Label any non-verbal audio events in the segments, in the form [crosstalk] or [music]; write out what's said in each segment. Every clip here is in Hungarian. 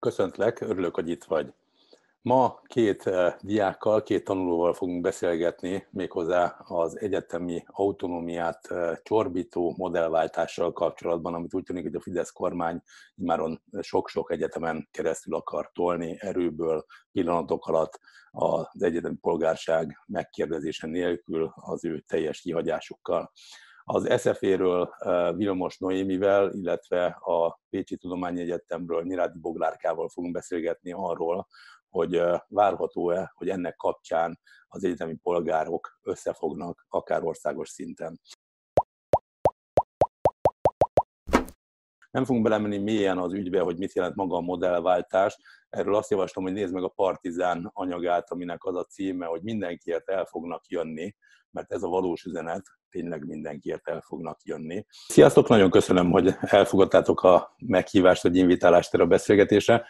Köszöntlek, örülök, hogy itt vagy. Ma két eh, diákkal, két tanulóval fogunk beszélgetni, méghozzá az egyetemi autonómiát eh, csorbító modellváltással kapcsolatban, amit úgy tűnik, hogy a Fidesz kormány imáron sok-sok egyetemen keresztül akar tolni erőből pillanatok alatt az egyetemi polgárság megkérdezése nélkül az ő teljes kihagyásukkal. Az SFE-ről Vilmos Noémivel, illetve a Pécsi Tudományegyetemről Nyirádi Boglárkával fogunk beszélgetni arról, hogy várható-e, hogy ennek kapcsán az egyetemi polgárok összefognak akár országos szinten. Nem fogunk belemenni mélyen az ügybe, hogy mit jelent maga a modellváltás. Erről azt javaslom, hogy nézd meg a Partizán anyagát, aminek az a címe, hogy mindenkiért el fognak jönni, mert ez a valós üzenet, tényleg mindenkiért el fognak jönni. Sziasztok, nagyon köszönöm, hogy elfogadtátok a meghívást, vagy invitálást erre a beszélgetésre.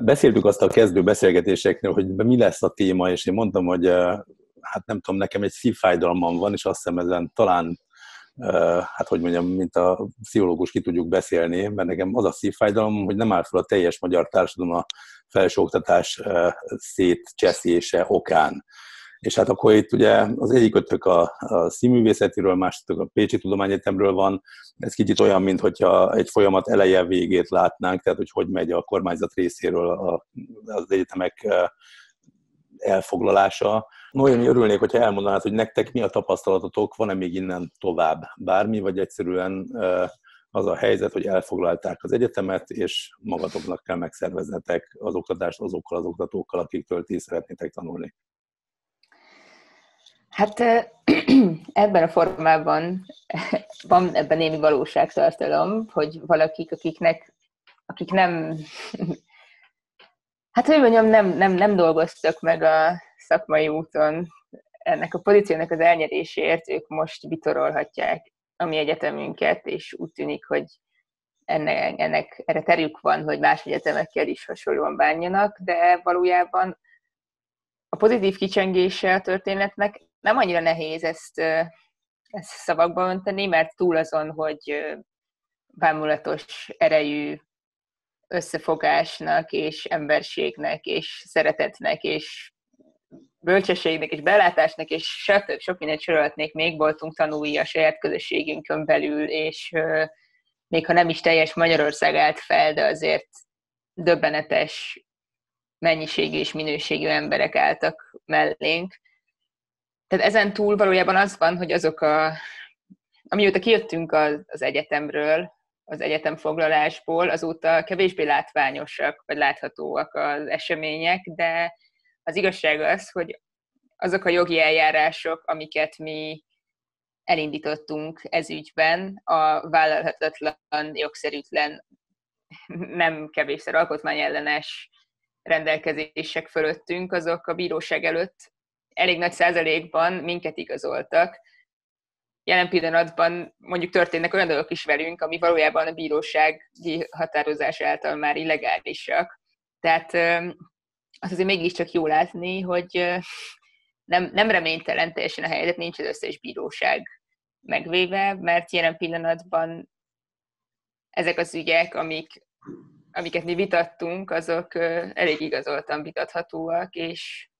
Beszéltük azt a kezdő beszélgetéseknél, hogy mi lesz a téma, és én mondtam, hogy hát nem tudom, nekem egy szívfájdalmam van, és azt hiszem ezen talán hát hogy mondjam, mint a pszichológus ki tudjuk beszélni, mert nekem az a szívfájdalom, hogy nem áll fel a teljes magyar társadalom a felsőoktatás szétcseszése okán. És hát akkor itt ugye az egyik ötök a, a színművészetiről, másik a Pécsi Tudományegyetemről van. Ez kicsit olyan, mint hogyha egy folyamat eleje végét látnánk, tehát hogy hogy megy a kormányzat részéről az egyetemek elfoglalása. Noémi, örülnék, hogyha elmondanád, hogy nektek mi a tapasztalatotok, van-e még innen tovább bármi, vagy egyszerűen az a helyzet, hogy elfoglalták az egyetemet, és magatoknak kell megszerveznetek az oktatást azokkal az oktatókkal, akiktől ti szeretnétek tanulni. Hát [clears throat] ebben a formában [laughs] van ebben némi valóságtartalom, hogy valakik, akiknek, akik nem, [laughs] hát hogy mondjam, nem, nem, nem dolgoztak meg a szakmai úton ennek a pozíciónak az elnyerésért, ők most vitorolhatják a mi egyetemünket, és úgy tűnik, hogy ennek, ennek erre terük van, hogy más egyetemekkel is hasonlóan bánjanak, de valójában a pozitív kicsengése a történetnek nem annyira nehéz ezt, ezt szavakba önteni, mert túl azon, hogy bámulatos erejű összefogásnak, és emberségnek, és szeretetnek, és bölcsességnek, és belátásnak, és stb. sok mindent sorolhatnék, még voltunk tanulni a saját közösségünkön belül, és még ha nem is teljes Magyarország állt fel, de azért döbbenetes mennyiségű és minőségű emberek álltak mellénk. Tehát ezen túl valójában az van, hogy azok a, amióta kijöttünk az, az egyetemről, az egyetemfoglalásból, azóta kevésbé látványosak, vagy láthatóak az események, de az igazság az, hogy azok a jogi eljárások, amiket mi elindítottunk ez ügyben, a vállalhatatlan, jogszerűtlen, nem kevésszer alkotmányellenes rendelkezések fölöttünk, azok a bíróság előtt elég nagy százalékban minket igazoltak. Jelen pillanatban mondjuk történnek olyan dolgok is velünk, ami valójában a bírósági határozás által már illegálisak. Tehát az azért mégiscsak jó látni, hogy nem, nem reménytelen teljesen a helyzet, nincs az összes bíróság megvéve, mert jelen pillanatban ezek az ügyek, amik, amiket mi vitattunk, azok elég igazoltan vitathatóak, és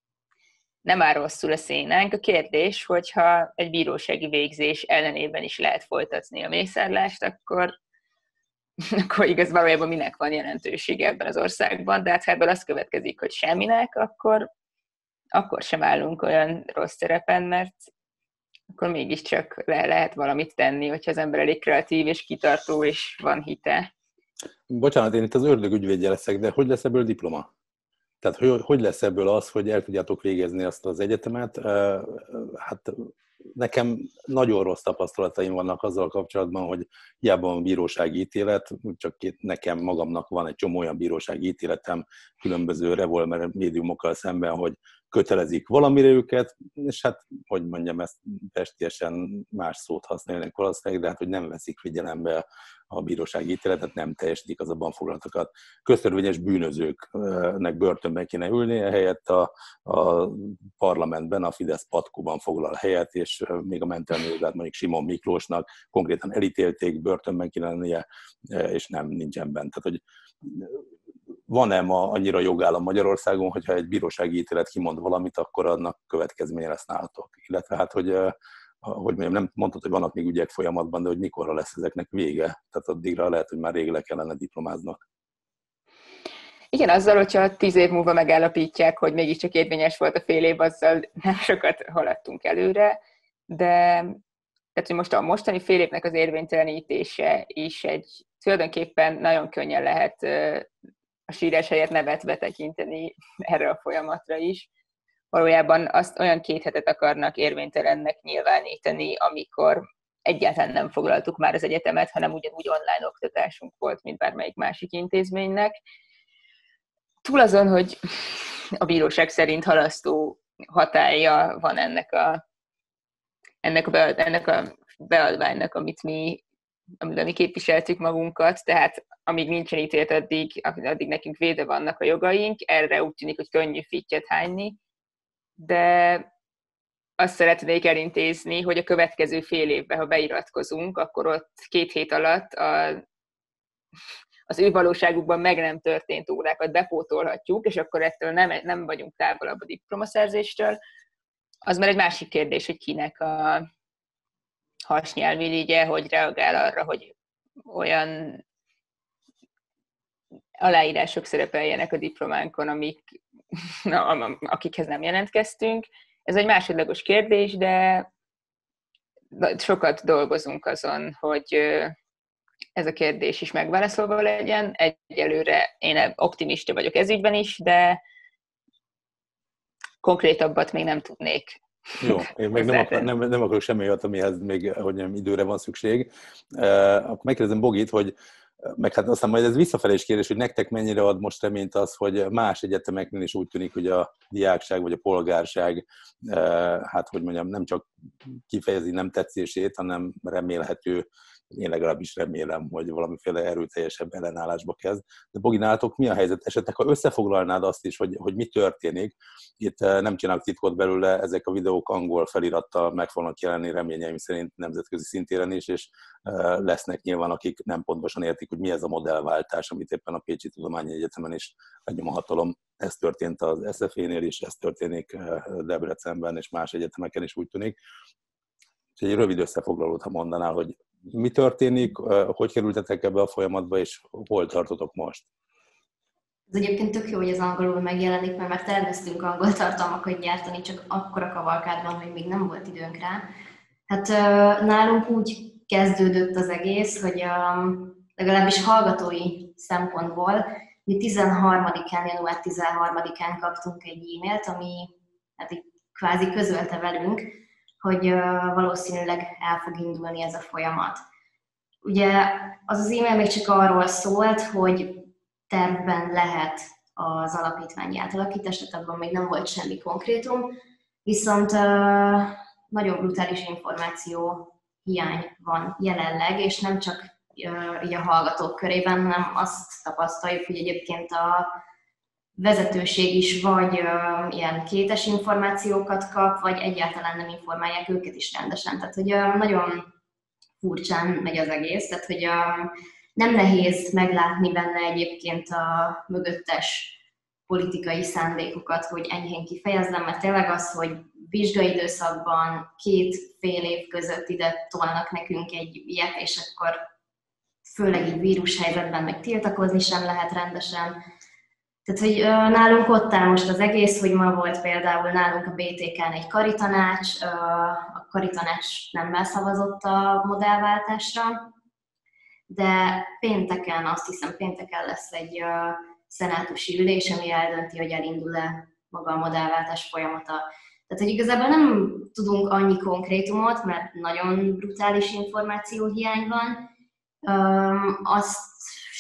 nem áll rosszul a szénánk. A kérdés, hogyha egy bírósági végzés ellenében is lehet folytatni a mészárlást, akkor, [laughs] akkor igaz valójában minek van jelentősége ebben az országban, de hát ha ebből az következik, hogy semminek, akkor, akkor sem állunk olyan rossz szerepen, mert akkor mégiscsak le lehet valamit tenni, hogyha az ember elég kreatív és kitartó, és van hite. Bocsánat, én itt az ördög ügyvédje leszek, de hogy lesz ebből diploma? Tehát hogy, hogy lesz ebből az, hogy el tudjátok végezni azt az egyetemet? Hát nekem nagyon rossz tapasztalataim vannak azzal kapcsolatban, hogy hiába van bírósági ítélet, csak nekem magamnak van egy csomó olyan bírósági ítéletem különböző revolver médiumokkal szemben, hogy kötelezik valamire őket, és hát, hogy mondjam, ezt pestiesen más szót használják valószínűleg, de hát, hogy nem veszik figyelembe a bírósági ítéletet, nem teljesítik az abban foglalatokat. Köztörvényes bűnözőknek börtönben kéne ülni, helyett a, a parlamentben a Fidesz patkóban foglal helyet, és még a mentelmi jogát mondjuk Simon Miklósnak konkrétan elítélték, börtönben kéne lennie, és nem nincsen bent. Tehát, hogy van-e ma annyira jogállam Magyarországon, hogyha egy bírósági ítélet kimond valamit, akkor annak következménye lesz nálatok. Illetve hát, hogy, hogy mondjam, nem mondtad, hogy vannak még ügyek folyamatban, de hogy mikorra lesz ezeknek vége. Tehát addigra lehet, hogy már rég le kellene diplomáznak. Igen, azzal, hogyha tíz év múlva megállapítják, hogy mégiscsak érvényes volt a fél év, azzal [laughs] nem sokat haladtunk előre, de tehát, hogy most a mostani fél évnek az érvénytelenítése is egy tulajdonképpen nagyon könnyen lehet a sírás helyett nevet betekinteni erre a folyamatra is. Valójában azt olyan két hetet akarnak érvénytelennek nyilvánítani, amikor egyáltalán nem foglaltuk már az egyetemet, hanem ugyanúgy online oktatásunk volt, mint bármelyik másik intézménynek. Túl azon, hogy a bíróság szerint halasztó hatája van ennek a, ennek a, ennek a beadványnak, amit mi amiben mi képviseltük magunkat, tehát amíg nincsen ítélet, addig, addig nekünk véde vannak a jogaink, erre úgy tűnik, hogy könnyű fittyet hányni, de azt szeretnék elintézni, hogy a következő fél évben, ha beiratkozunk, akkor ott két hét alatt a, az ő valóságukban meg nem történt órákat bepótolhatjuk, és akkor ettől nem, nem vagyunk távolabb a diplomaszerzéstől. Az már egy másik kérdés, hogy kinek a, hasnyelvülügye, hogy reagál arra, hogy olyan aláírások szerepeljenek a diplománkon, amik, [laughs] akikhez nem jelentkeztünk. Ez egy másodlagos kérdés, de sokat dolgozunk azon, hogy ez a kérdés is megválaszolva legyen. Egyelőre én optimista vagyok ez ügyben is, de konkrétabbat még nem tudnék jó, én még nem, akar, nem, nem akarok semmi olyat, amihez még hogy nem, időre van szükség. Uh, akkor megkérdezem Bogit, hogy meg hát aztán majd ez visszafelé is kérdés, hogy nektek mennyire ad most reményt az, hogy más egyetemeknél is úgy tűnik, hogy a diákság vagy a polgárság, hát hogy mondjam, nem csak kifejezi nem tetszését, hanem remélhető én legalábbis remélem, hogy valamiféle erőteljesebb ellenállásba kezd. De Bogi, nálatok mi a helyzet? Esetleg, ha összefoglalnád azt is, hogy, hogy mi történik, itt eh, nem csinálok titkot belőle, ezek a videók angol felirattal meg fognak jelenni reményeim szerint nemzetközi szintéren is, és eh, lesznek nyilván, akik nem pontosan értik, hogy mi ez a modellváltás, amit éppen a Pécsi Tudományi Egyetemen is megnyom a hatalom. Ez történt az SZF-nél is, ez történik eh, Debrecenben és más egyetemeken is úgy tűnik. Egy rövid összefoglalót, ha mondanál, hogy mi történik, hogy kerültetek ebbe a folyamatba, és hol tartotok most? Ez egyébként tök jó, hogy az angolul megjelenik, mert már terveztünk angol tartalmakat gyártani, csak akkora kavalkádban, hogy még nem volt időnk rá. Hát nálunk úgy kezdődött az egész, hogy legalábbis hallgatói szempontból, mi 13-án, január 13-án kaptunk egy e-mailt, ami hát így kvázi közölte velünk, hogy valószínűleg el fog indulni ez a folyamat. Ugye az az e-mail még csak arról szólt, hogy tervben lehet az alapítványi átalakítás, tehát abban még nem volt semmi konkrétum, viszont nagyon brutális információ hiány van jelenleg, és nem csak így a hallgatók körében, hanem azt tapasztaljuk, hogy egyébként a vezetőség is vagy uh, ilyen kétes információkat kap, vagy egyáltalán nem informálják őket is rendesen. Tehát, hogy uh, nagyon furcsán megy az egész, tehát, hogy uh, nem nehéz meglátni benne egyébként a mögöttes politikai szándékokat, hogy enyhén kifejezzem, mert tényleg az, hogy vizsgai időszakban két fél év között ide tolnak nekünk egy ilyet, és akkor főleg így vírushelyzetben meg tiltakozni sem lehet rendesen, tehát, hogy nálunk ott áll most az egész, hogy ma volt például nálunk a BTK-n egy karitanács, a karitanács nem beszavazott a modellváltásra, de pénteken, azt hiszem pénteken lesz egy szenátusi ülés, ami eldönti, hogy elindul-e maga a modellváltás folyamata. Tehát, hogy igazából nem tudunk annyi konkrétumot, mert nagyon brutális információhiány van. Azt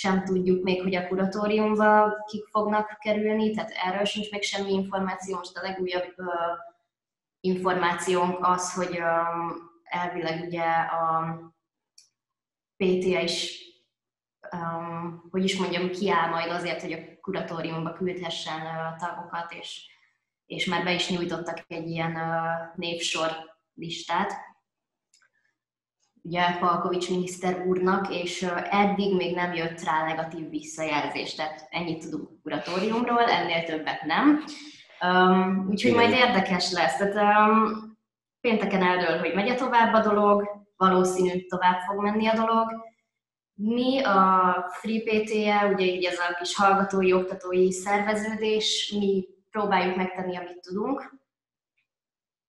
sem tudjuk még, hogy a kuratóriumba kik fognak kerülni, tehát erről sincs még semmi információ. Most a legújabb uh, információnk az, hogy um, elvileg ugye a PTA is, um, hogy is mondjam, kiáll majd azért, hogy a kuratóriumba küldhessen uh, tagokat, és, és már be is nyújtottak egy ilyen uh, névsor listát. Ugye Palkovics miniszter úrnak, és eddig még nem jött rá negatív visszajelzés, tehát ennyit tudunk a kuratóriumról, ennél többet nem. Um, úgyhogy majd érdekes lesz. Tehát, um, pénteken eldől, hogy megy tovább a dolog, valószínű tovább fog menni a dolog. Mi a FreePTE, ugye így ez a kis hallgatói, oktatói szerveződés, mi próbáljuk megtenni, amit tudunk,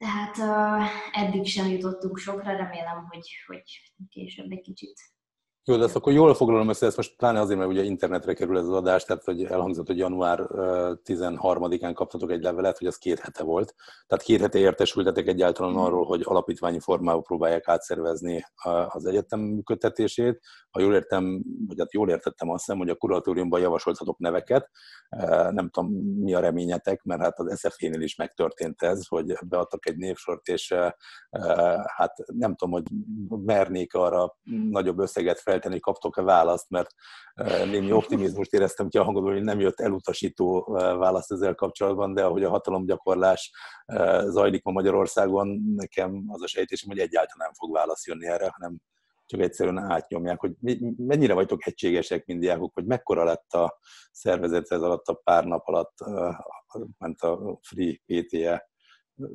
tehát uh, eddig sem jutottunk sokra, remélem, hogy, hogy később egy kicsit jó, de ezt akkor jól foglalom össze, ezt most pláne azért, mert ugye internetre kerül ez az adás, tehát hogy elhangzott, hogy január 13-án kaptatok egy levelet, hogy az két hete volt. Tehát két hete értesültetek egyáltalán arról, hogy alapítványi formában próbálják átszervezni az egyetem működtetését. Ha jól értem, vagy hát jól értettem azt hiszem, hogy a kuratóriumban javasoltatok neveket. Nem tudom, mi a reményetek, mert hát az SZF-nél is megtörtént ez, hogy beadtak egy névsort, és hát nem tudom, hogy mernék arra nagyobb összeget feltenni, hogy kaptok-e választ, mert némi optimizmust éreztem ki a hangodból, hogy nem jött elutasító választ ezzel kapcsolatban, de ahogy a hatalomgyakorlás zajlik ma Magyarországon, nekem az a sejtésem, hogy egyáltalán nem fog válasz jönni erre, hanem csak egyszerűen átnyomják, hogy mennyire vagytok egységesek, mint diákok, hogy mekkora lett a szervezet ez alatt a pár nap alatt, ment a Free PTE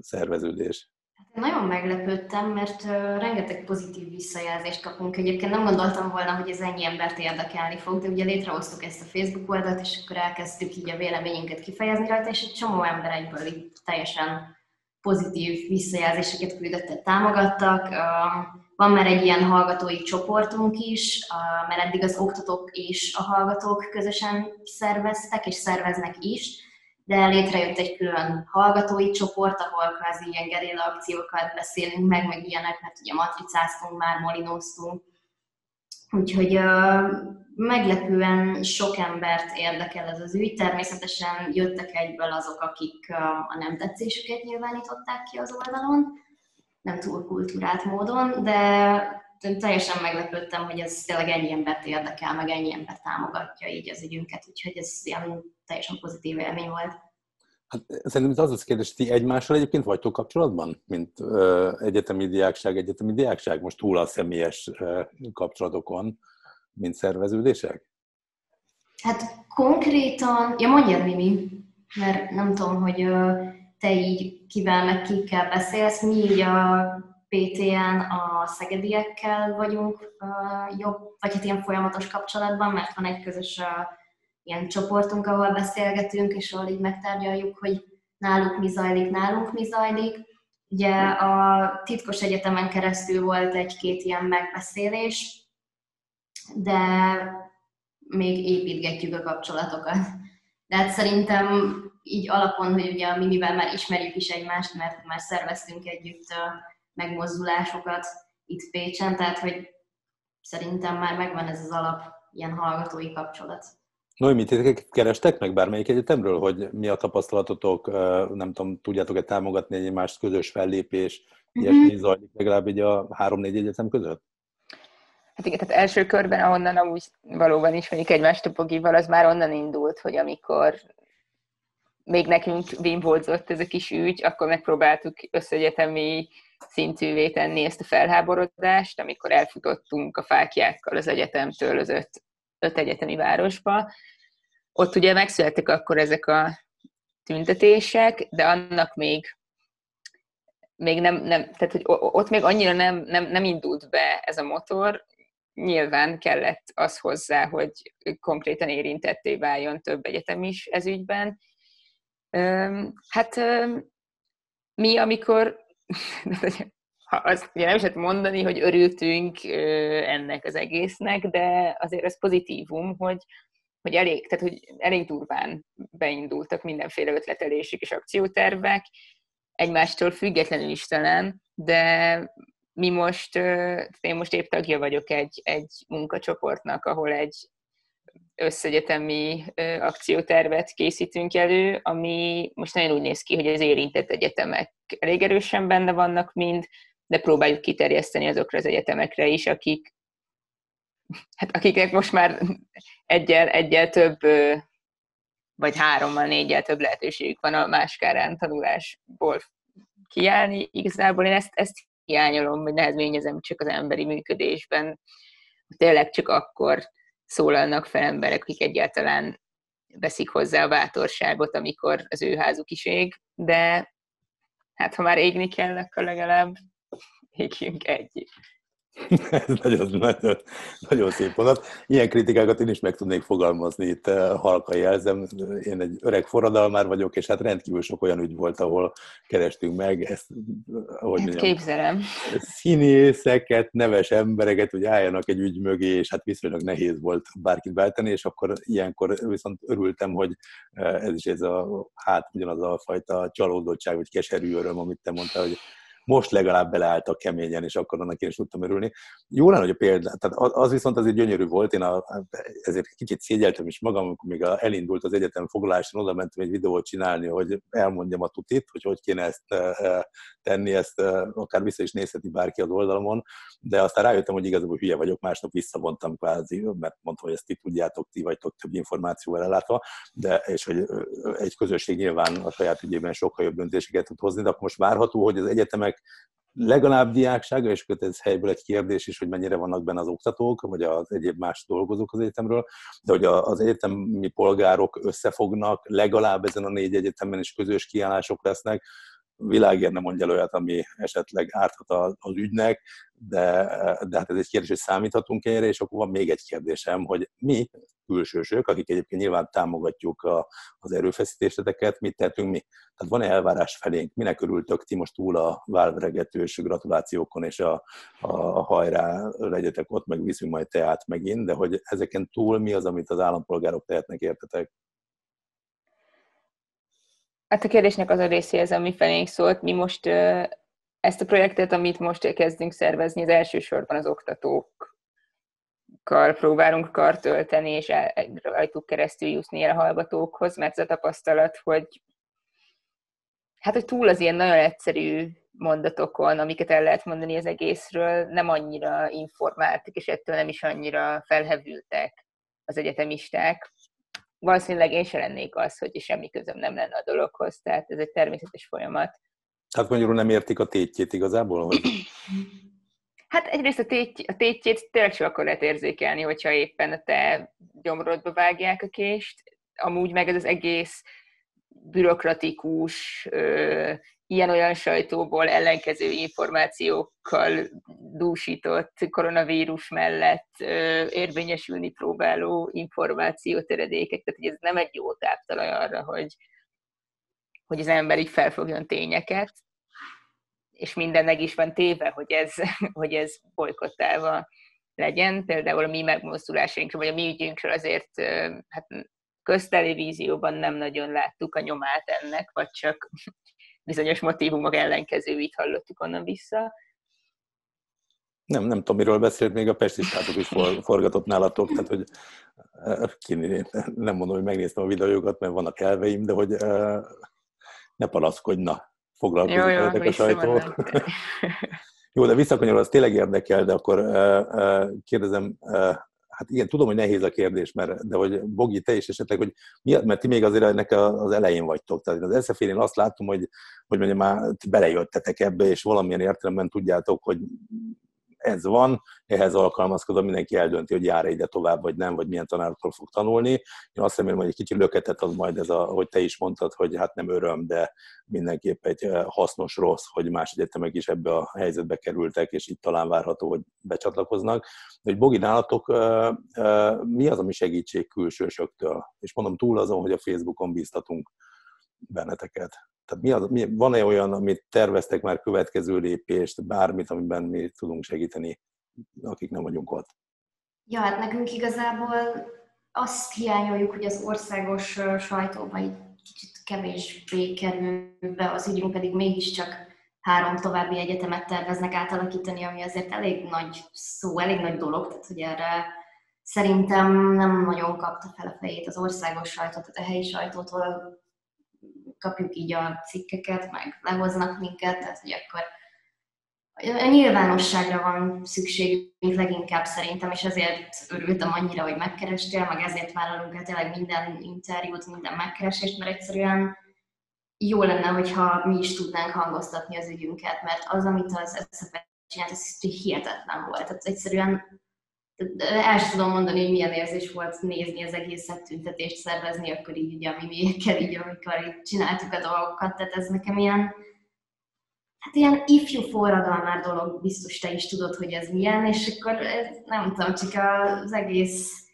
szerveződés. Nagyon meglepődtem, mert rengeteg pozitív visszajelzést kapunk. Egyébként nem gondoltam volna, hogy ez ennyi embert érdekelni fog, de ugye létrehoztuk ezt a Facebook oldalt, és akkor elkezdtük így a véleményünket kifejezni rajta, és egy csomó ember egyből így teljesen pozitív visszajelzéseket küldött, támogattak. Van már egy ilyen hallgatói csoportunk is, mert eddig az oktatók és a hallgatók közösen szerveztek, és szerveznek is, de létrejött egy külön hallgatói csoport, ahol kvázi ilyen gerilla akciókat beszélünk meg, meg ilyenek, mert ugye matricáztunk már, molinóztunk. Úgyhogy meglepően sok embert érdekel ez az ügy. Természetesen jöttek egyből azok, akik a nem tetszésüket nyilvánították ki az oldalon, nem túl kultúrált módon, de teljesen meglepődtem, hogy ez tényleg ennyi embert érdekel, meg ennyi ember támogatja így az ügyünket, úgyhogy ez ilyen teljesen pozitív élmény volt. Hát, szerintem az az kérdés, ti egymással egyébként vagytok kapcsolatban, mint ö, egyetemi diákság, egyetemi diákság, most túl a személyes ö, kapcsolatokon, mint szerveződések? Hát konkrétan, ja mondjad Mimi, mert nem tudom, hogy ö, te így kivel meg kikkel beszélsz, mi így a PTN a szegediekkel vagyunk jobb, vagy hát ilyen folyamatos kapcsolatban, mert van egy közös ilyen csoportunk, ahol beszélgetünk, és ahol így megtárgyaljuk, hogy náluk mi zajlik, nálunk mi zajlik. Ugye a titkos egyetemen keresztül volt egy-két ilyen megbeszélés, de még építgetjük a kapcsolatokat. De hát szerintem így alapon, hogy ugye a Mimivel már ismerjük is egymást, mert már szerveztünk együtt megmozdulásokat itt Pécsen, tehát hogy szerintem már megvan ez az alap ilyen hallgatói kapcsolat. Noémi, titeket kerestek meg bármelyik egyetemről, hogy mi a tapasztalatotok, nem tudom, tudjátok-e támogatni egymást, közös fellépés, mm-hmm. ilyesmi zajlik legalább így a három-négy egyetem között? Hát igen, tehát első körben, ahonnan amúgy valóban ismerik egymást a Pogival, az már onnan indult, hogy amikor még nekünk bimbódzott ez a kis ügy, akkor megpróbáltuk összeegyetemi szintűvé tenni ezt a felháborodást, amikor elfutottunk a fákjákkal az egyetemtől az öt öt egyetemi városba. Ott ugye megszülettek akkor ezek a tüntetések, de annak még még nem, nem tehát hogy ott még annyira nem, nem, nem indult be ez a motor, nyilván kellett az hozzá, hogy konkrétan érintetté váljon több egyetem is ez ügyben. Hát mi, amikor [laughs] ha azt ugye nem is lehet mondani, hogy örültünk ennek az egésznek, de azért ez pozitívum, hogy, hogy elég, tehát hogy elég durván beindultak mindenféle ötletelések és akciótervek, egymástól függetlenül is talán, de mi most, én most épp tagja vagyok egy, egy munkacsoportnak, ahol egy összegyetemi akciótervet készítünk elő, ami most nagyon úgy néz ki, hogy az érintett egyetemek elég erősen benne vannak mind, de próbáljuk kiterjeszteni azokra az egyetemekre is, akik, hát akiknek most már egyel, egyel több, vagy hárommal, négyel több lehetőségük van a máskárán tanulásból kiállni. Igazából én ezt, ezt hiányolom, vagy nehezményezem csak az emberi működésben. Tényleg csak akkor szólalnak fel emberek, akik egyáltalán veszik hozzá a bátorságot, amikor az ő házuk is ég, de hát ha már égni kell, akkor legalább égjünk együtt. [laughs] Ez nagyon, nagyon, nagyon szép mondat. Ilyen kritikákat én is meg tudnék fogalmazni itt eh, halka jelzem. Én egy öreg forradalmár vagyok, és hát rendkívül sok olyan ügy volt, ahol kerestünk meg ezt, ahogy hát mondjam, képzelem. színészeket, neves embereket, hogy álljanak egy ügy mögé, és hát viszonylag nehéz volt bárkit váltani, és akkor ilyenkor viszont örültem, hogy eh, ez is ez a, hát ugyanaz a fajta csalódottság, vagy keserű öröm, amit te mondtál, hogy most legalább beleálltak keményen, és akkor annak én is tudtam örülni. Jó lenne, hogy a példa, tehát az viszont azért gyönyörű volt, én a, ezért kicsit szégyeltem is magam, amikor még elindult az egyetem foglaláson, oda mentem egy videót csinálni, hogy elmondjam a tutit, hogy hogy kéne ezt tenni, ezt akár vissza is nézheti bárki az oldalon, de aztán rájöttem, hogy igazából hülye vagyok, másnap visszavontam kvázi, mert mondtam, hogy ezt ti tudjátok, ti vagytok több információval ellátva, de és hogy egy közösség nyilván a saját ügyében sokkal jobb döntéseket tud hozni, de akkor most várható, hogy az egyetemek legalább diáksága, és ez helyből egy kérdés is, hogy mennyire vannak benne az oktatók, vagy az egyéb más dolgozók az egyetemről, de hogy az egyetemi polgárok összefognak, legalább ezen a négy egyetemen is közös kiállások lesznek, világért nem mondja olyat, ami esetleg árthat az ügynek, de, de hát ez egy kérdés, hogy számíthatunk erre, és akkor van még egy kérdésem, hogy mi, külsősök, akik egyébként nyilván támogatjuk a, az erőfeszítéseteket, mit tettünk mi? Tehát van-e elvárás felénk? Minek örültök ti most túl a válveregetős gratulációkon, és a, a, a hajrá legyetek ott, meg viszünk majd teát megint, de hogy ezeken túl mi az, amit az állampolgárok tehetnek, értetek? Hát a kérdésnek az a részéhez, ami felénk szólt, mi most ezt a projektet, amit most kezdünk szervezni, az elsősorban az oktatókkal próbálunk kartölteni, és rajtuk keresztül jutni el a hallgatókhoz, mert ez a tapasztalat, hogy hát, hogy túl az ilyen nagyon egyszerű mondatokon, amiket el lehet mondani az egészről, nem annyira informáltak, és ettől nem is annyira felhevültek az egyetemisták valószínűleg én se lennék az, hogy semmi közöm nem lenne a dologhoz, tehát ez egy természetes folyamat. Tehát magyarul nem értik a tétjét igazából? Hogy... [clears throat] Hát egyrészt a, téty, a tétjét tényleg csak akkor lehet érzékelni, hogyha éppen a te gyomrodba vágják a kést. Amúgy meg ez az egész bürokratikus, ilyen-olyan sajtóból ellenkező információkkal dúsított koronavírus mellett érvényesülni próbáló információteredékek, tehát hogy ez nem egy jó táptalaj arra, hogy, hogy az ember így felfogjon tényeket, és minden meg is van téve, hogy ez, [laughs] hogy ez bolykottálva legyen. Például a mi megmozdulásainkról, vagy a mi ügyünkről azért hát köztelevízióban nem nagyon láttuk a nyomát ennek, vagy csak bizonyos motivumok ellenkezőit hallottuk onnan vissza. Nem, nem tudom, miről beszélt, még a Pesti is for, forgatott nálatok, tehát hogy nem mondom, hogy megnéztem a videókat, mert vannak elveim, de hogy ne panaszkodj, foglalkozik jó, jó, a sajtó. [laughs] jó, de visszakanyarul, az tényleg érdekel, de akkor kérdezem, hát igen, tudom, hogy nehéz a kérdés, mert, de hogy Bogi, te is esetleg, hogy miatt, mert ti még azért ennek az elején vagytok. Tehát az sf én azt látom, hogy, hogy mondjam, már belejöttetek ebbe, és valamilyen értelemben tudjátok, hogy ez van, ehhez alkalmazkodva mindenki eldönti, hogy jár ide tovább, vagy nem, vagy milyen tanároktól fog tanulni. Én azt remélem, hogy egy kicsit löketet ad majd ez, a, hogy te is mondtad, hogy hát nem öröm, de mindenképp egy eh, hasznos rossz, hogy más egyetemek is ebbe a helyzetbe kerültek, és itt talán várható, hogy becsatlakoznak. De hogy Bogi, nálatok eh, eh, mi az, ami segítség külsősöktől? És mondom, túl azon, hogy a Facebookon bíztatunk benneteket. Tehát mi az, mi, van-e olyan, amit terveztek már következő lépést, bármit, amiben mi tudunk segíteni, akik nem vagyunk ott? Ja, hát nekünk igazából azt hiányoljuk, hogy az országos sajtóban egy kicsit kevésbé kerül be, az ügyünk pedig mégiscsak három további egyetemet terveznek átalakítani, ami azért elég nagy szó, elég nagy dolog, tehát hogy erre szerintem nem nagyon kapta fel a fejét az országos sajtót, tehát a helyi sajtótól kapjuk így a cikkeket, meg lehoznak minket, tehát hogy akkor a nyilvánosságra van szükségünk leginkább szerintem, és ezért örültem annyira, hogy megkerestél, meg ezért vállalunk el tényleg minden interjút, minden megkeresést, mert egyszerűen jó lenne, hogyha mi is tudnánk hangoztatni az ügyünket, mert az, amit az SZF csinált, ez hihetetlen volt. Tehát egyszerűen el sem tudom mondani, hogy milyen érzés volt nézni az egészet, tüntetést szervezni, akkor így ugye a mimiékkel, így amikor így csináltuk a dolgokat, tehát ez nekem ilyen, hát ilyen ifjú forradalmár dolog, biztos te is tudod, hogy ez milyen, és akkor nem tudom, csak az egész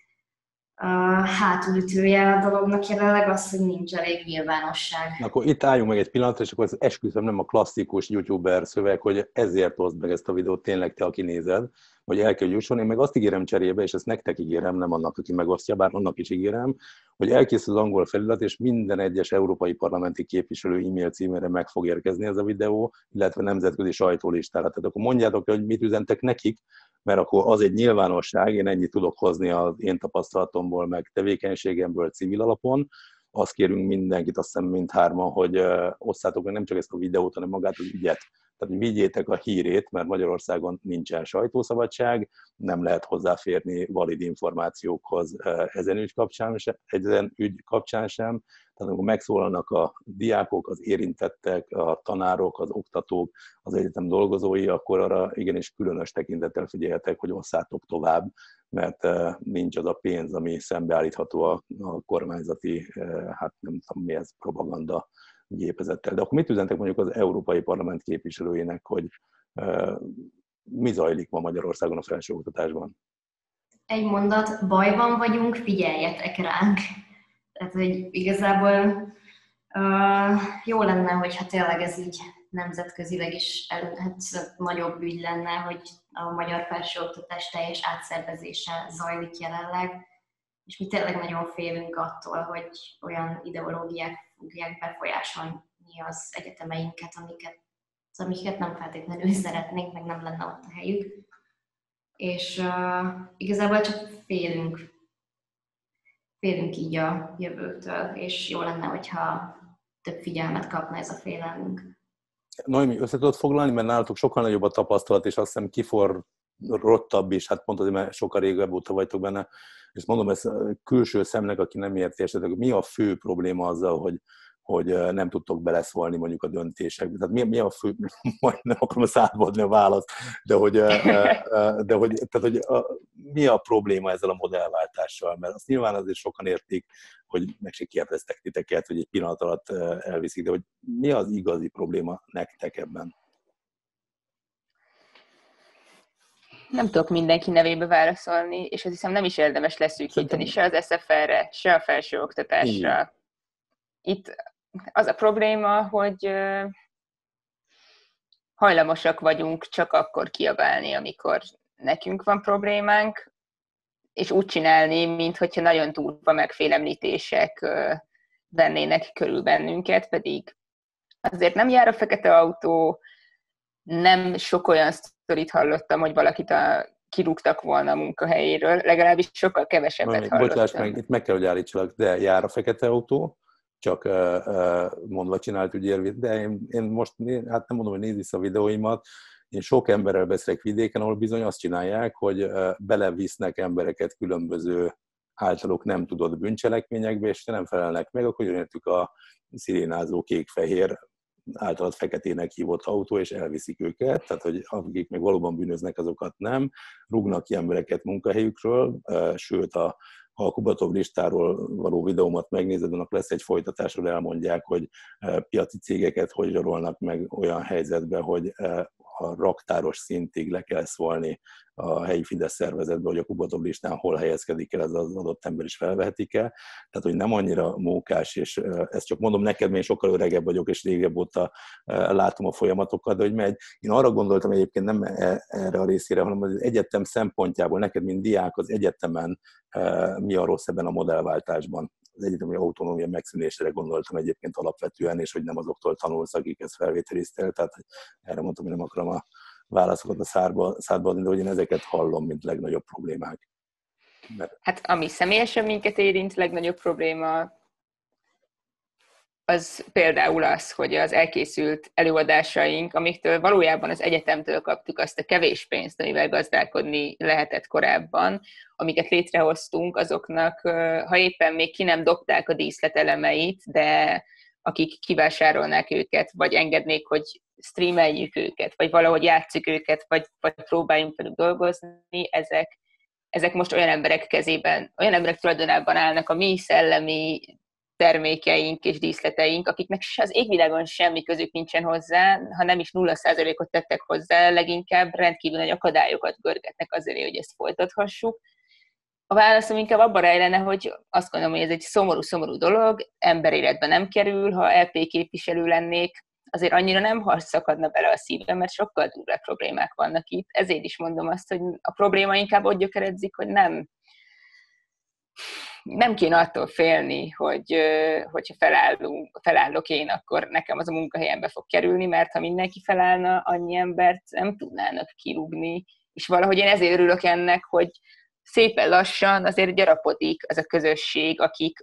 uh, hátulütője a dolognak jelenleg az, hogy nincs elég nyilvánosság. Na, akkor itt álljunk meg egy pillanatra, és akkor az esküszöm nem a klasszikus youtuber szöveg, hogy ezért oszd meg ezt a videót tényleg te, aki nézed, hogy el kell jusson. Én meg azt ígérem cserébe, és ezt nektek ígérem, nem annak, aki megosztja, bár annak is ígérem, hogy elkészül az angol felirat, és minden egyes európai parlamenti képviselő e-mail címére meg fog érkezni ez a videó, illetve nemzetközi sajtólistára. Tehát akkor mondjátok, hogy mit üzentek nekik, mert akkor az egy nyilvánosság, én ennyit tudok hozni az én tapasztalatomból, meg tevékenységemből civil alapon, azt kérünk mindenkit, azt hiszem mindhárman, hogy osszátok meg nem csak ezt a videót, hanem magát az ügyet tehát vigyétek a hírét, mert Magyarországon nincsen sajtószabadság, nem lehet hozzáférni valid információkhoz ezen ügy kapcsán, sem, ezen ügy kapcsán sem. Tehát amikor megszólalnak a diákok, az érintettek, a tanárok, az oktatók, az egyetem dolgozói, akkor arra igenis különös tekintettel figyeljetek, hogy osszátok tovább, mert eh, nincs az a pénz, ami szembeállítható a, a kormányzati, eh, hát nem tudom mi ez, propaganda gépezettel. De akkor mit üzentek mondjuk az Európai Parlament képviselőjének, hogy mi zajlik ma Magyarországon a felsőoktatásban? Egy mondat, bajban vagyunk, figyeljetek ránk. Tehát, hogy igazából uh, jó lenne, hogyha tényleg ez így nemzetközileg is el, hát nagyobb ügy lenne, hogy a magyar felsőoktatás teljes átszervezése zajlik jelenleg, és mi tényleg nagyon félünk attól, hogy olyan ideológiák fogják befolyásolni az egyetemeinket, amiket, amiket nem feltétlenül szeretnénk, meg nem lenne ott a helyük. És uh, igazából csak félünk, félünk így a jövőtől, és jó lenne, hogyha több figyelmet kapna ez a félelmünk. Noémi, össze tudod foglalni, mert nálatok sokkal nagyobb a tapasztalat, és azt hiszem kiforrottabb is, hát pont azért, mert sokkal régebb óta vagytok benne, és mondom ezt külső szemnek, aki nem érti esetleg, mi a fő probléma azzal, hogy, hogy nem tudtok beleszólni mondjuk a döntésekbe. Tehát mi, mi a fő, [laughs] majd nem akarom szádba a választ, de hogy, de hogy, tehát, hogy a, mi a probléma ezzel a modellváltással, mert azt nyilván azért sokan értik, hogy meg se kérdeztek titeket, hogy egy pillanat alatt elviszik, de hogy mi az igazi probléma nektek ebben? Nem tudok mindenki nevébe válaszolni, és azt hiszem nem is érdemes leszűkíteni se az SFR-re, se a felsőoktatásra. Itt az a probléma, hogy hajlamosak vagyunk csak akkor kiabálni, amikor nekünk van problémánk, és úgy csinálni, mintha nagyon durva megfélemlítések vennének körül bennünket, pedig azért nem jár a fekete autó, nem sok olyan sztorit hallottam, hogy valakit a, kirúgtak volna a munkahelyéről, legalábbis sokkal kevesebbet Valami, hallottam. Bocsáss meg, itt meg kell, hogy állítsalak, de jár a fekete autó, csak mondva csinált ügyérvét, de én, én most, hát nem mondom, hogy nézd vissza a videóimat, én sok emberrel beszélek vidéken, ahol bizony azt csinálják, hogy belevisznek embereket különböző általuk nem tudott bűncselekményekbe, és nem felelnek meg, akkor jönhetük a szirénázó kék-fehér általad feketének hívott autó, és elviszik őket, tehát hogy akik meg valóban bűnöznek, azokat nem, rúgnak ki embereket munkahelyükről, sőt a ha a Kubatov listáról való videómat megnézed, annak lesz egy folytatásról elmondják, hogy piaci cégeket hogy zsarolnak meg olyan helyzetbe, hogy a raktáros szintig le kell szólni a helyi Fidesz szervezetbe, hogy a Kubatov listán hol helyezkedik el, ez az adott ember is felvehetik el. Tehát, hogy nem annyira mókás, és ezt csak mondom neked, mert én sokkal öregebb vagyok, és régebb óta látom a folyamatokat, de hogy megy. Én arra gondoltam egyébként nem e, erre a részére, hanem az egyetem szempontjából, neked, mint diák, az egyetemen mi a rossz ebben a modellváltásban az egyetemi autonómia megszűnésére gondoltam egyébként alapvetően, és hogy nem azoktól tanulsz, akik ezt felvételiztél, tehát erre mondtam, hogy nem akarom a válaszokat a szárba, szádba adni, de hogy én ezeket hallom, mint legnagyobb problémák. Mert... Hát ami személyesen minket érint, legnagyobb probléma az például az, hogy az elkészült előadásaink, amiktől valójában az egyetemtől kaptuk azt a kevés pénzt, amivel gazdálkodni lehetett korábban, amiket létrehoztunk, azoknak, ha éppen még ki nem dobták a díszletelemeit, de akik kivásárolnák őket, vagy engednék, hogy streameljük őket, vagy valahogy játsszuk őket, vagy, vagy próbáljunk velük dolgozni, ezek, ezek most olyan emberek kezében, olyan emberek tulajdonában állnak a mi szellemi termékeink és díszleteink, akiknek az égvilágon semmi közük nincsen hozzá, ha nem is nulla százalékot tettek hozzá, leginkább rendkívül nagy akadályokat görgetnek azért, hogy ezt folytathassuk. A válaszom inkább abban rejlene, hogy azt gondolom, hogy ez egy szomorú-szomorú dolog, emberéletben nem kerül, ha LP képviselő lennék, azért annyira nem szakadna bele a szívem, mert sokkal durvább problémák vannak itt. Ezért is mondom azt, hogy a probléma inkább ott gyökeredzik, hogy nem, nem kéne attól félni, hogy hogyha felállunk, felállok én, akkor nekem az a munkahelyembe fog kerülni, mert ha mindenki felállna, annyi embert nem tudnának kirúgni, és valahogy én ezért örülök ennek, hogy szépen lassan azért gyarapodik ez a közösség, akik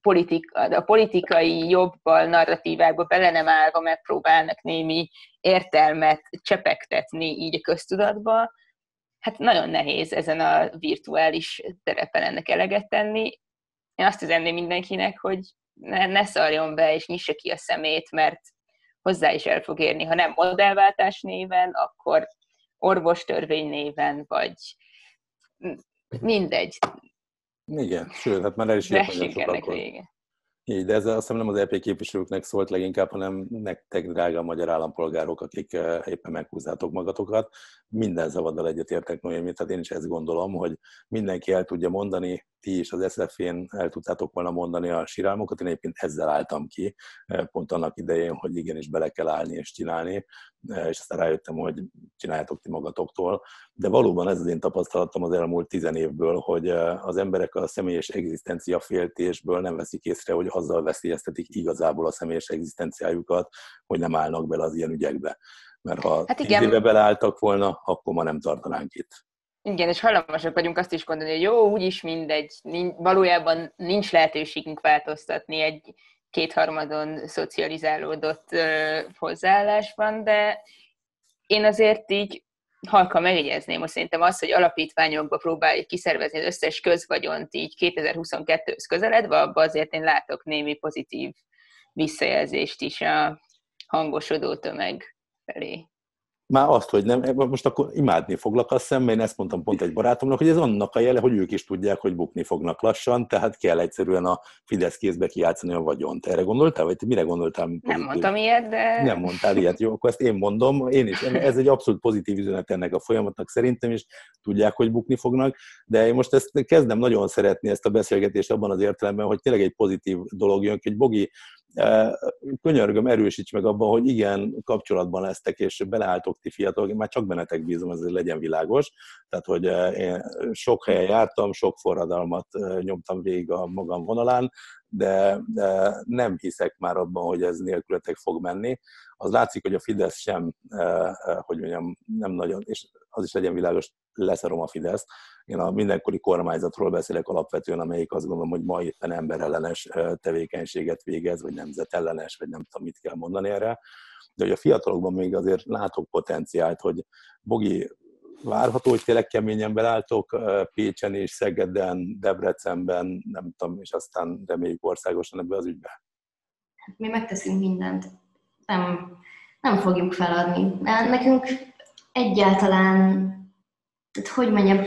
politika, a politikai jobbal, narratívákba bele nem állva megpróbálnak némi értelmet csepegtetni így a köztudatba, hát nagyon nehéz ezen a virtuális terepen ennek eleget tenni. Én azt üzenném mindenkinek, hogy ne, ne szarjon be és nyissa ki a szemét, mert hozzá is el fog érni, ha nem modellváltás néven, akkor orvostörvény néven, vagy mindegy. Igen, sőt, hát már el is jött nagyon ennek vége. Így, de ez azt hiszem nem az EP képviselőknek szólt leginkább, hanem nektek, drága magyar állampolgárok, akik éppen meghúzzátok magatokat. Minden zavaddal egyetértek Noémi, tehát én is ezt gondolom, hogy mindenki el tudja mondani, ti is az SF-én el tudtátok volna mondani a sírálmokat, én egyébként ezzel álltam ki, pont annak idején, hogy igenis bele kell állni és csinálni, és aztán rájöttem, hogy csináljátok ti magatoktól. De valóban ez az én tapasztalatom az elmúlt tizen évből, hogy az emberek a személyes egzisztencia féltésből nem veszik észre, hogy azzal veszélyeztetik igazából a személyes egzisztenciájukat, hogy nem állnak bele az ilyen ügyekbe. Mert ha hát tíz éve beleálltak volna, akkor ma nem tartanánk itt. Igen, és hajlamosak vagyunk azt is gondolni, hogy jó, úgyis mindegy, valójában nincs lehetőségünk változtatni egy kétharmadon szocializálódott hozzáállásban, de én azért így halka megjegyezném, hogy szerintem az, hogy alapítványokba próbáljuk kiszervezni az összes közvagyont így 2022-höz közeledve, abban azért én látok némi pozitív visszajelzést is a hangosodó tömeg felé már azt, hogy nem, most akkor imádni foglak azt szemben, én ezt mondtam pont egy barátomnak, hogy ez annak a jele, hogy ők is tudják, hogy bukni fognak lassan, tehát kell egyszerűen a Fidesz kézbe kijátszani a vagyont. Erre gondoltál, vagy mire gondoltál? Pozitív? Nem mondtam ilyet, de... Nem mondtál ilyet, jó, akkor ezt én mondom, én is, ez egy abszolút pozitív üzenet ennek a folyamatnak szerintem is, tudják, hogy bukni fognak, de én most ezt kezdem nagyon szeretni, ezt a beszélgetést abban az értelemben, hogy tényleg egy pozitív dolog jön, hogy Bogi könyörgöm, erősíts meg abban, hogy igen, kapcsolatban lesztek, és beleálltok ti fiatalok, már csak bennetek bízom, ez legyen világos. Tehát, hogy én sok helyen jártam, sok forradalmat nyomtam végig a magam vonalán, de, de nem hiszek már abban, hogy ez nélkületek fog menni. Az látszik, hogy a Fidesz sem, hogy mondjam, nem nagyon, és az is legyen világos, leszarom a Fidesz. Én a mindenkori kormányzatról beszélek alapvetően, amelyik azt gondolom, hogy ma éppen emberellenes tevékenységet végez, vagy nemzetellenes, vagy nem tudom, mit kell mondani erre. De hogy a fiatalokban még azért látok potenciált, hogy Bogi, várható, hogy tényleg keményen belálltok Pécsen és Szegeden, Debrecenben, nem tudom, és aztán reméljük országosan ebbe az ügybe? Mi megteszünk mindent. Nem, nem fogjuk feladni. Nekünk egyáltalán tehát hogy mondjam,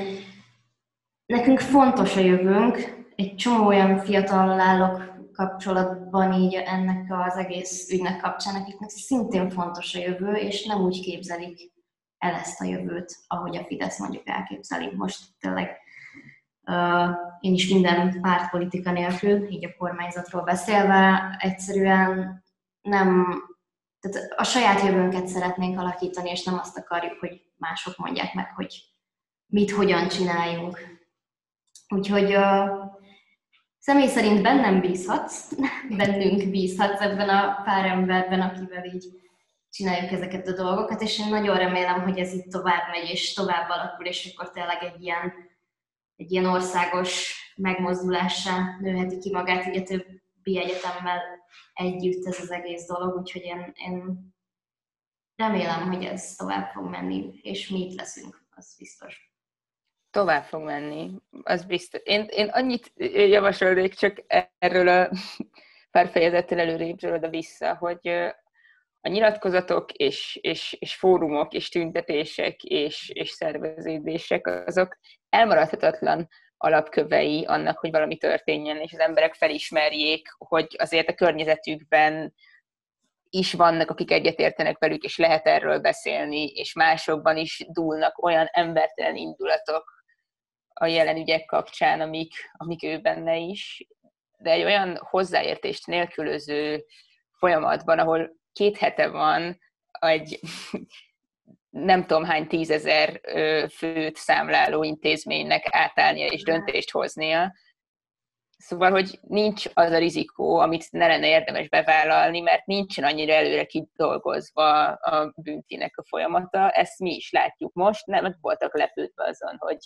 nekünk fontos a jövőnk, egy csomó olyan fiatal állok kapcsolatban így ennek az egész ügynek kapcsán, akiknek szintén fontos a jövő, és nem úgy képzelik el ezt a jövőt, ahogy a Fidesz mondjuk elképzeli. Most tényleg én is minden pártpolitika nélkül, így a kormányzatról beszélve, egyszerűen nem, tehát a saját jövőnket szeretnénk alakítani, és nem azt akarjuk, hogy mások mondják meg, hogy mit hogyan csináljunk. Úgyhogy uh, személy szerint bennem bízhatsz, [laughs] bennünk bízhatsz ebben a pár emberben, akivel így csináljuk ezeket a dolgokat, és én nagyon remélem, hogy ez itt tovább megy, és tovább alakul, és akkor tényleg egy ilyen, egy ilyen országos megmozdulássá nőheti ki magát így a többi egyetemmel együtt ez az egész dolog, úgyhogy én, én remélem, hogy ez tovább fog menni, és mi itt leszünk, az biztos. Tovább fog menni, az biztos. Én, én annyit javasolnék csak erről a [laughs] pár fejezettel előrébb oda vissza, hogy a nyilatkozatok és, és, és fórumok és tüntetések és, és szerveződések azok elmaradhatatlan alapkövei annak, hogy valami történjen, és az emberek felismerjék, hogy azért a környezetükben is vannak, akik egyetértenek velük, és lehet erről beszélni, és másokban is dúlnak olyan embertelen indulatok a jelen ügyek kapcsán, amik, amik ő benne is, de egy olyan hozzáértést nélkülöző folyamatban, ahol két hete van egy [laughs] nem tudom hány tízezer főt számláló intézménynek átállnia és döntést hoznia. Szóval, hogy nincs az a rizikó, amit ne lenne érdemes bevállalni, mert nincsen annyira előre kidolgozva a büntinek a folyamata. Ezt mi is látjuk most, nem voltak lepődve azon, hogy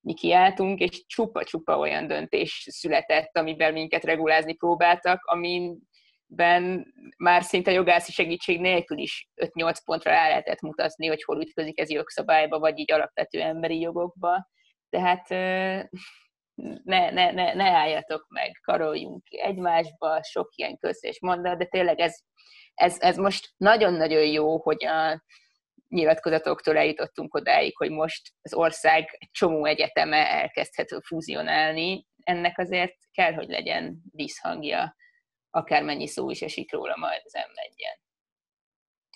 mi kiálltunk, és csupa-csupa olyan döntés született, amivel minket regulázni próbáltak, amin ben már szinte jogászi segítség nélkül is 5-8 pontra rá lehetett mutatni, hogy hol ütközik ez jogszabályba, vagy így alapvető emberi jogokba. Tehát ne, ne, ne, ne álljatok meg, karoljunk egymásba, sok ilyen és mondat, de tényleg ez, ez, ez most nagyon-nagyon jó, hogy a nyilatkozatoktól eljutottunk odáig, hogy most az ország egy csomó egyeteme elkezdhet fúzionálni, ennek azért kell, hogy legyen visszhangja akármennyi szó is esik róla majd az m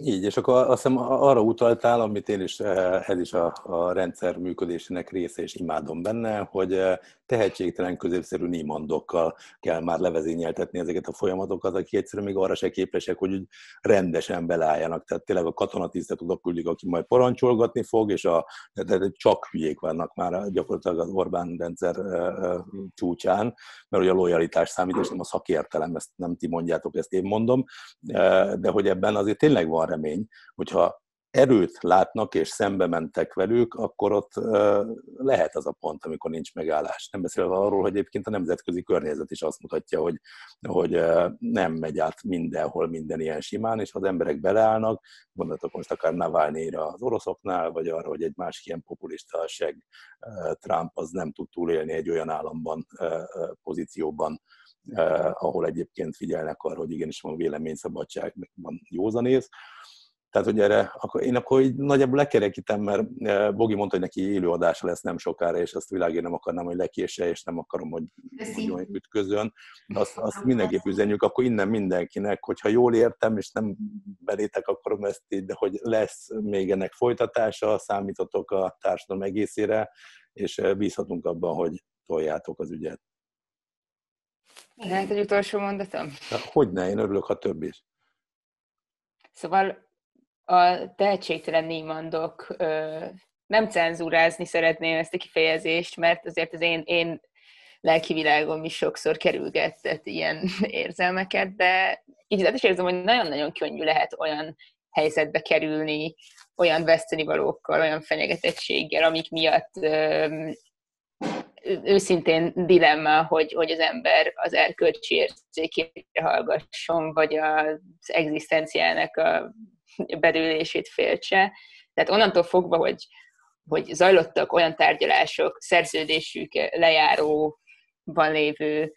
így, és akkor azt hiszem arra utaltál, amit én is, eh, ez is a, a rendszer működésének része, és imádom benne, hogy eh, tehetségtelen középszerű nímandokkal kell már levezényeltetni ezeket a folyamatokat, akik egyszerűen még arra se képesek, hogy úgy rendesen belálljanak. Tehát tényleg a katonatisztet oda küldik, aki majd parancsolgatni fog, és a, de csak hülyék vannak már gyakorlatilag az Orbán rendszer eh, csúcsán, mert hogy a lojalitás számít, és nem a szakértelem, ezt nem ti mondjátok, ezt én mondom, de hogy ebben azért tényleg van van remény, hogyha erőt látnak és szembe mentek velük, akkor ott lehet az a pont, amikor nincs megállás. Nem beszélve arról, hogy egyébként a nemzetközi környezet is azt mutatja, hogy, hogy nem megy át mindenhol minden ilyen simán, és ha az emberek beleállnak, gondoltok most akár Navalnyra az oroszoknál, vagy arra, hogy egy másik ilyen populista seg Trump az nem tud túlélni egy olyan államban, pozícióban, ahol egyébként figyelnek arra, hogy igenis van véleményszabadság, meg van józanész. Tehát, hogy erre, akkor én akkor így nagyjából lekerekítem, mert Bogi mondta, hogy neki élőadása lesz nem sokára, és azt világén nem akarnám, hogy lekése, és nem akarom, hogy nagyon ütközön. De azt, azt mindenképp üzenjük, akkor innen mindenkinek, hogyha jól értem, és nem belétek akarom ezt így, de hogy lesz még ennek folytatása, számítotok a társadalom egészére, és bízhatunk abban, hogy toljátok az ügyet. Lehet egy utolsó mondatom? Hogy ne, én örülök, ha több is. Szóval a tehetségtelen némandok nem cenzúrázni szeretném ezt a kifejezést, mert azért az én, én lelki világom is sokszor kerülgetett ilyen [laughs] érzelmeket, de így is érzem, hogy nagyon-nagyon könnyű lehet olyan helyzetbe kerülni, olyan vesztenivalókkal, olyan fenyegetettséggel, amik miatt őszintén dilemma, hogy, hogy az ember az erkölcsi érzékére hallgasson, vagy az egzisztenciának a bedőlését féltse. Tehát onnantól fogva, hogy, hogy zajlottak olyan tárgyalások, szerződésük lejáróban lévő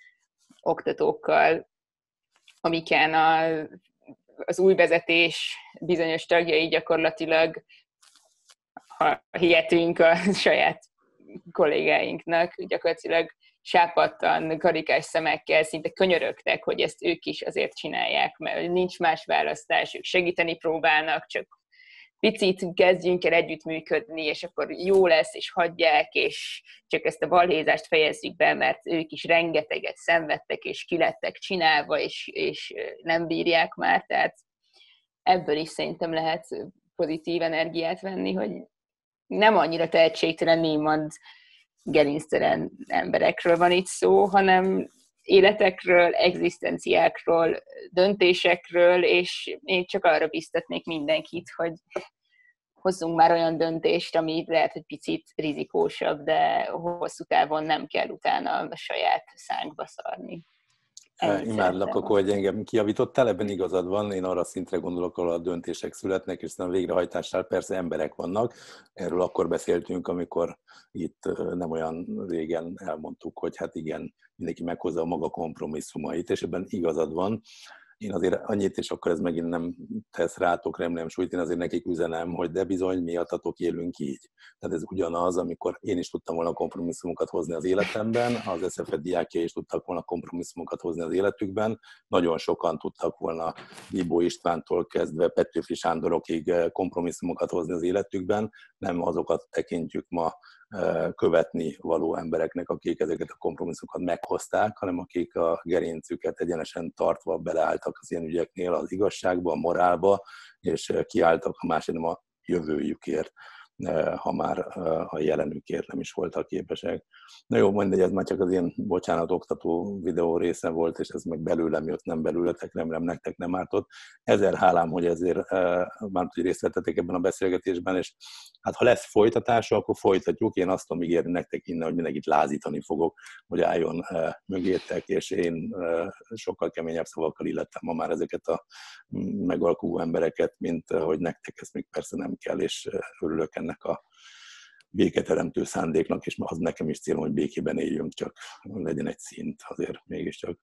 oktatókkal, amiken a, az új vezetés bizonyos tagjai gyakorlatilag, ha hihetünk a saját kollégáinknak gyakorlatilag sápadtan, karikás szemekkel szinte könyörögtek, hogy ezt ők is azért csinálják, mert nincs más választás, ők segíteni próbálnak, csak picit kezdjünk el együttműködni, és akkor jó lesz, és hagyják, és csak ezt a balhézást fejezzük be, mert ők is rengeteget szenvedtek, és kilettek csinálva, és, és nem bírják már, tehát ebből is szerintem lehet pozitív energiát venni, hogy nem annyira tehetségtelen, némand gerinctelen emberekről van itt szó, hanem életekről, egzisztenciákról, döntésekről, és én csak arra biztatnék mindenkit, hogy hozzunk már olyan döntést, ami lehet, hogy picit rizikósabb, de hosszú távon nem kell utána a saját szánkba szarni. Imádlak, akkor, hogy engem kiavítottál, ebben igazad van, én arra szintre gondolok, ahol a döntések születnek, és a végrehajtásnál persze emberek vannak. Erről akkor beszéltünk, amikor itt nem olyan régen elmondtuk, hogy hát igen, mindenki meghozza a maga kompromisszumait, és ebben igazad van én azért annyit, és akkor ez megint nem tesz rátok remélem súlyt, én azért nekik üzenem, hogy de bizony miattatok élünk így. Tehát ez ugyanaz, amikor én is tudtam volna kompromisszumokat hozni az életemben, az SZF diákja is tudtak volna kompromisszumokat hozni az életükben, nagyon sokan tudtak volna Bibó Istvántól kezdve Petőfi Sándorokig eh, kompromisszumokat hozni az életükben, nem azokat tekintjük ma követni való embereknek, akik ezeket a kompromisszumokat meghozták, hanem akik a gerincüket egyenesen tartva beleálltak az ilyen ügyeknél az igazságba, a morálba, és kiálltak, a nem a jövőjükért ha már a jelenükért nem is voltak képesek. Na jó, mindegy, ez már csak az ilyen bocsánat oktató videó része volt, és ez meg belőlem jött, nem belőletek, remélem nektek nem ártott. Ezer hálám, hogy ezért már hogy részt vettetek ebben a beszélgetésben, és hát ha lesz folytatása, akkor folytatjuk. Én azt tudom ígérni nektek innen, hogy mindenkit lázítani fogok, hogy álljon mögétek, és én sokkal keményebb szavakkal illettem ma már ezeket a megalkuló embereket, mint hogy nektek ezt még persze nem kell, és örülök ennek a béketeremtő szándéknak, és az nekem is célom, hogy békében éljünk, csak legyen egy szint azért mégiscsak.